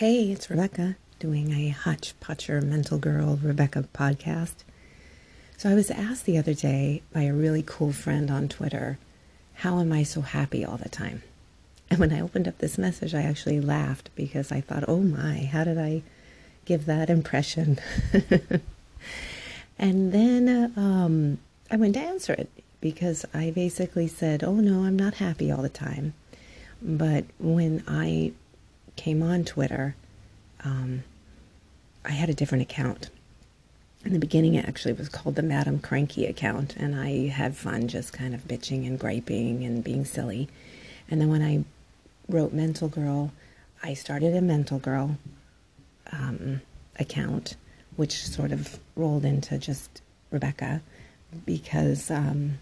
Hey, it's Rebecca doing a Hodgepodger Mental Girl Rebecca podcast. So I was asked the other day by a really cool friend on Twitter, how am I so happy all the time? And when I opened up this message, I actually laughed because I thought, oh my, how did I give that impression? and then um, I went to answer it because I basically said, oh no, I'm not happy all the time. But when I came on Twitter, um, I had a different account. In the beginning, it actually was called the Madam Cranky account, and I had fun just kind of bitching and griping and being silly. And then when I wrote Mental Girl, I started a Mental Girl um, account, which sort of rolled into just Rebecca because um,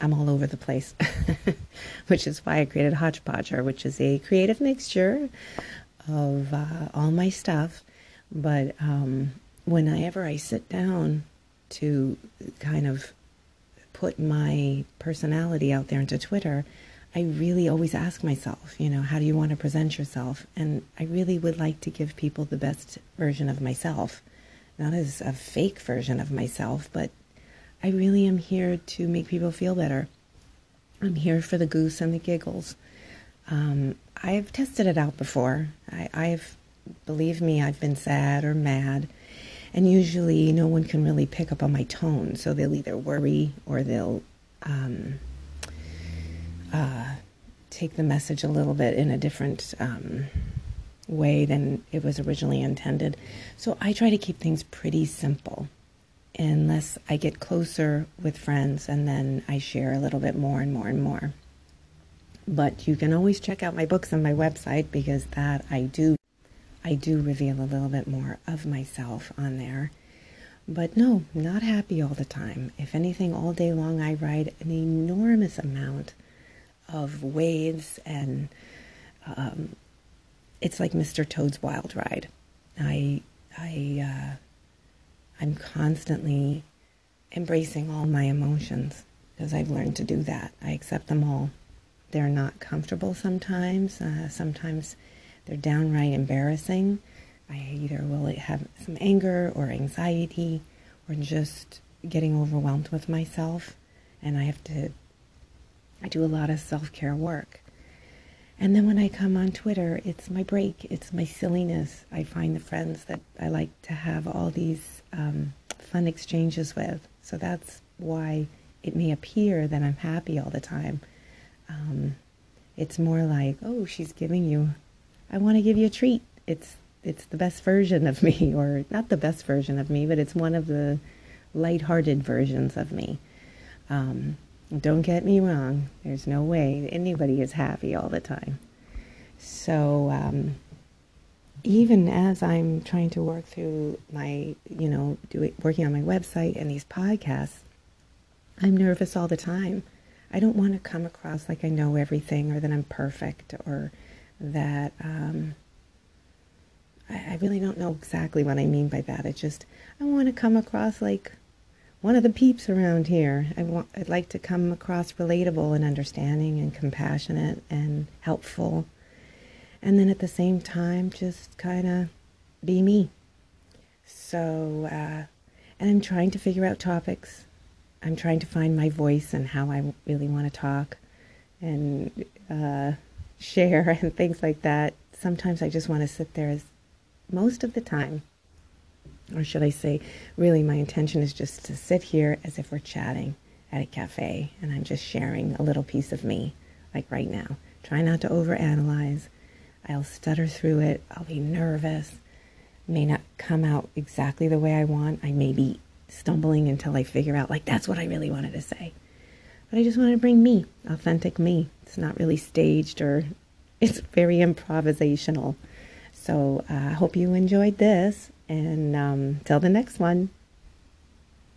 I'm all over the place, which is why I created Hodgepodger, which is a creative mixture of uh, all my stuff. But um, whenever I sit down to kind of put my personality out there into Twitter, I really always ask myself, you know, how do you want to present yourself? And I really would like to give people the best version of myself, not as a fake version of myself, but I really am here to make people feel better. I'm here for the goose and the giggles. Um, I've tested it out before. I, I've, believe me, I've been sad or mad, and usually no one can really pick up on my tone. So they'll either worry or they'll um, uh, take the message a little bit in a different um, way than it was originally intended. So I try to keep things pretty simple unless I get closer with friends and then I share a little bit more and more and more. But you can always check out my books on my website because that I do I do reveal a little bit more of myself on there. But no, not happy all the time. If anything, all day long I ride an enormous amount of waves and um, it's like Mr. Toad's Wild Ride. I I I'm constantly embracing all my emotions because I've learned to do that. I accept them all. They're not comfortable sometimes. Uh, sometimes they're downright embarrassing. I either will have some anger or anxiety or just getting overwhelmed with myself. And I have to, I do a lot of self care work. And then when I come on Twitter, it's my break, it's my silliness. I find the friends that I like to have all these um, fun exchanges with. So that's why it may appear that I'm happy all the time. Um, it's more like, oh, she's giving you, I want to give you a treat. It's it's the best version of me, or not the best version of me, but it's one of the light-hearted versions of me. Um, don't get me wrong. There's no way anybody is happy all the time. So um, even as I'm trying to work through my, you know, doing working on my website and these podcasts, I'm nervous all the time. I don't want to come across like I know everything or that I'm perfect or that um, I, I really don't know exactly what I mean by that. It just I want to come across like one of the peeps around here. I want, I'd like to come across relatable and understanding and compassionate and helpful. And then at the same time, just kind of be me. So, uh, and I'm trying to figure out topics. I'm trying to find my voice and how I really want to talk and uh, share and things like that. Sometimes I just want to sit there as most of the time or should I say, really, my intention is just to sit here as if we're chatting at a cafe and I'm just sharing a little piece of me, like right now. Try not to overanalyze. I'll stutter through it. I'll be nervous. May not come out exactly the way I want. I may be stumbling until I figure out, like, that's what I really wanted to say. But I just wanted to bring me, authentic me. It's not really staged or it's very improvisational. So I uh, hope you enjoyed this. And um, till the next one.